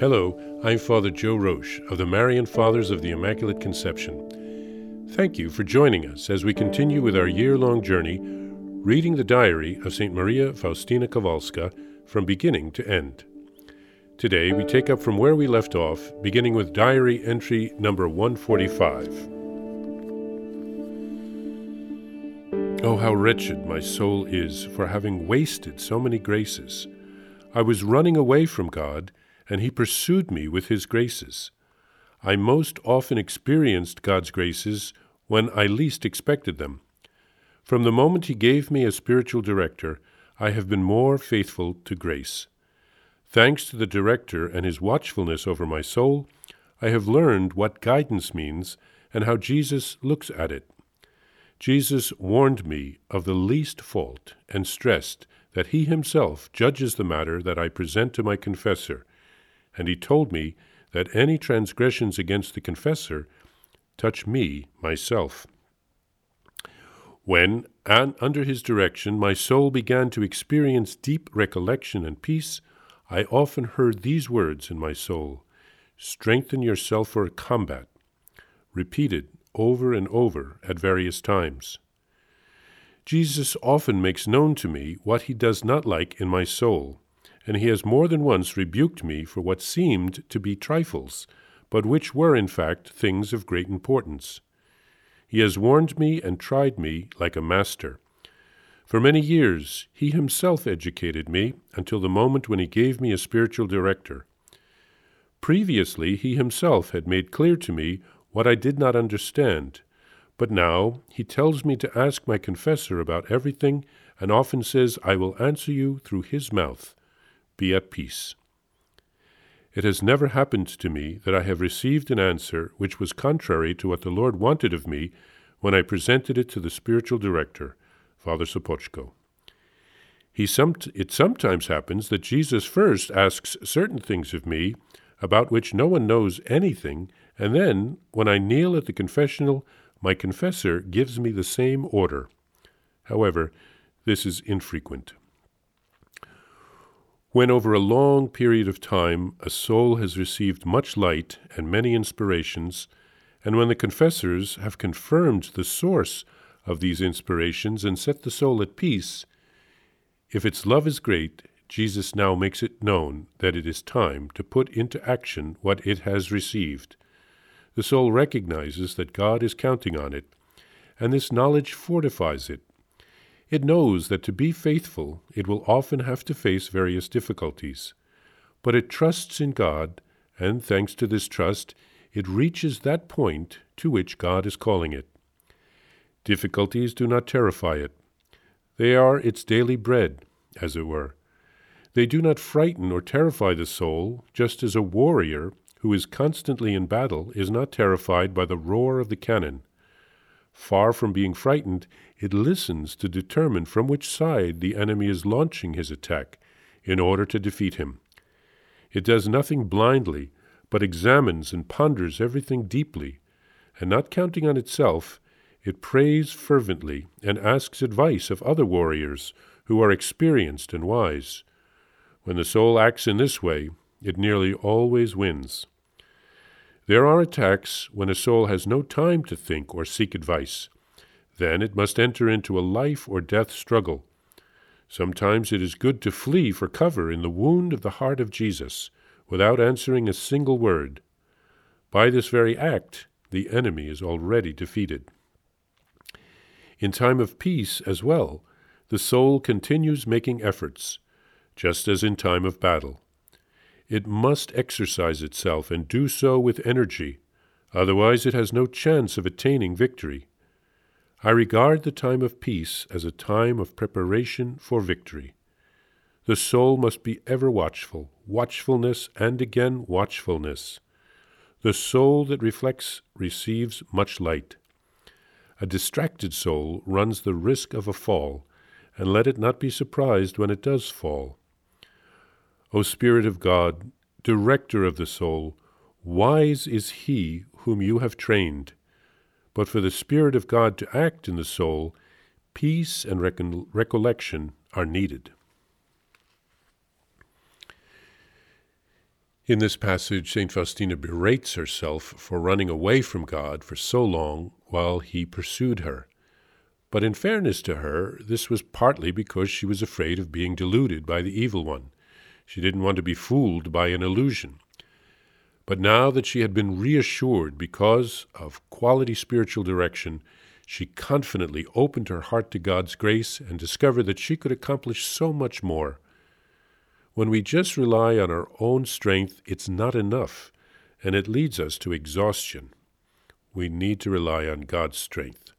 Hello, I'm Father Joe Roche of the Marian Fathers of the Immaculate Conception. Thank you for joining us as we continue with our year long journey reading the diary of St. Maria Faustina Kowalska from beginning to end. Today we take up from where we left off, beginning with diary entry number 145. Oh, how wretched my soul is for having wasted so many graces. I was running away from God and he pursued me with his graces. I most often experienced God's graces when I least expected them. From the moment he gave me a spiritual director, I have been more faithful to grace. Thanks to the director and his watchfulness over my soul, I have learned what guidance means and how Jesus looks at it. Jesus warned me of the least fault and stressed that he himself judges the matter that I present to my confessor, and he told me that any transgressions against the confessor touch me myself. When, and under his direction, my soul began to experience deep recollection and peace, I often heard these words in my soul Strengthen yourself for a combat, repeated over and over at various times. Jesus often makes known to me what he does not like in my soul and he has more than once rebuked me for what seemed to be trifles, but which were in fact things of great importance. He has warned me and tried me like a master. For many years he himself educated me until the moment when he gave me a spiritual director. Previously he himself had made clear to me what I did not understand, but now he tells me to ask my confessor about everything and often says, I will answer you through his mouth be at peace. It has never happened to me that I have received an answer which was contrary to what the Lord wanted of me when I presented it to the spiritual director, Father Sopoćko. He somet- it sometimes happens that Jesus first asks certain things of me about which no one knows anything, and then, when I kneel at the confessional, my confessor gives me the same order. However, this is infrequent. When over a long period of time a soul has received much light and many inspirations, and when the confessors have confirmed the source of these inspirations and set the soul at peace, if its love is great, Jesus now makes it known that it is time to put into action what it has received. The soul recognizes that God is counting on it, and this knowledge fortifies it it knows that to be faithful, it will often have to face various difficulties. But it trusts in God, and thanks to this trust, it reaches that point to which God is calling it. Difficulties do not terrify it. They are its daily bread, as it were. They do not frighten or terrify the soul, just as a warrior who is constantly in battle is not terrified by the roar of the cannon. Far from being frightened, it listens to determine from which side the enemy is launching his attack in order to defeat him. It does nothing blindly, but examines and ponders everything deeply, and not counting on itself, it prays fervently and asks advice of other warriors who are experienced and wise. When the soul acts in this way, it nearly always wins. There are attacks when a soul has no time to think or seek advice. Then it must enter into a life or death struggle. Sometimes it is good to flee for cover in the wound of the heart of Jesus, without answering a single word. By this very act, the enemy is already defeated. In time of peace as well, the soul continues making efforts, just as in time of battle. It must exercise itself and do so with energy, otherwise, it has no chance of attaining victory. I regard the time of peace as a time of preparation for victory. The soul must be ever watchful, watchfulness and again watchfulness. The soul that reflects receives much light. A distracted soul runs the risk of a fall, and let it not be surprised when it does fall. O Spirit of God, Director of the soul, wise is he whom you have trained. But for the Spirit of God to act in the soul, peace and recollection are needed. In this passage, St. Faustina berates herself for running away from God for so long while he pursued her. But in fairness to her, this was partly because she was afraid of being deluded by the evil one. She didn't want to be fooled by an illusion. But now that she had been reassured because of quality spiritual direction, she confidently opened her heart to God's grace and discovered that she could accomplish so much more. When we just rely on our own strength, it's not enough, and it leads us to exhaustion. We need to rely on God's strength.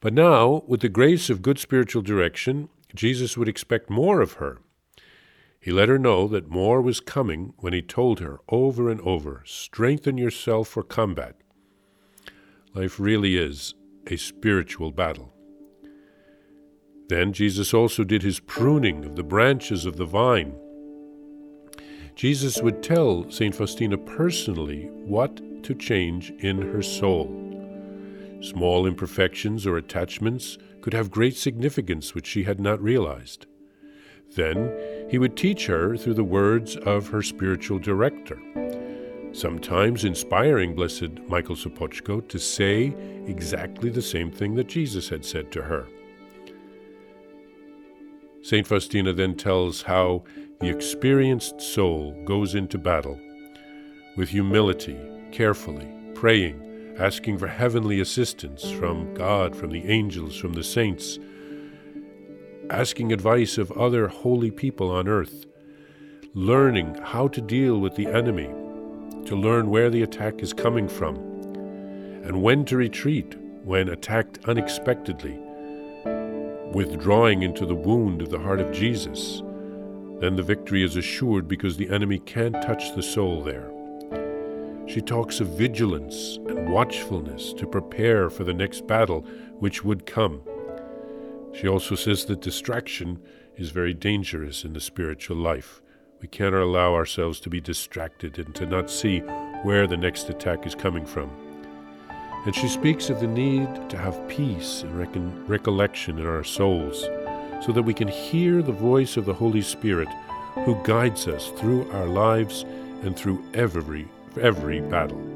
But now, with the grace of good spiritual direction, Jesus would expect more of her. He let her know that more was coming when he told her over and over strengthen yourself for combat. Life really is a spiritual battle. Then Jesus also did his pruning of the branches of the vine. Jesus would tell St. Faustina personally what to change in her soul. Small imperfections or attachments could have great significance which she had not realized. Then he would teach her through the words of her spiritual director, sometimes inspiring Blessed Michael Sopocko to say exactly the same thing that Jesus had said to her. St. Faustina then tells how the experienced soul goes into battle with humility, carefully, praying, asking for heavenly assistance from God, from the angels, from the saints, asking advice of other holy people on earth, learning how to deal with the enemy, to learn where the attack is coming from, and when to retreat when attacked unexpectedly withdrawing into the wound of the heart of Jesus, then the victory is assured because the enemy can't touch the soul there. She talks of vigilance and watchfulness to prepare for the next battle which would come. She also says that distraction is very dangerous in the spiritual life. We cannot allow ourselves to be distracted and to not see where the next attack is coming from. And she speaks of the need to have peace and recon- recollection in our souls so that we can hear the voice of the Holy Spirit who guides us through our lives and through every, every battle.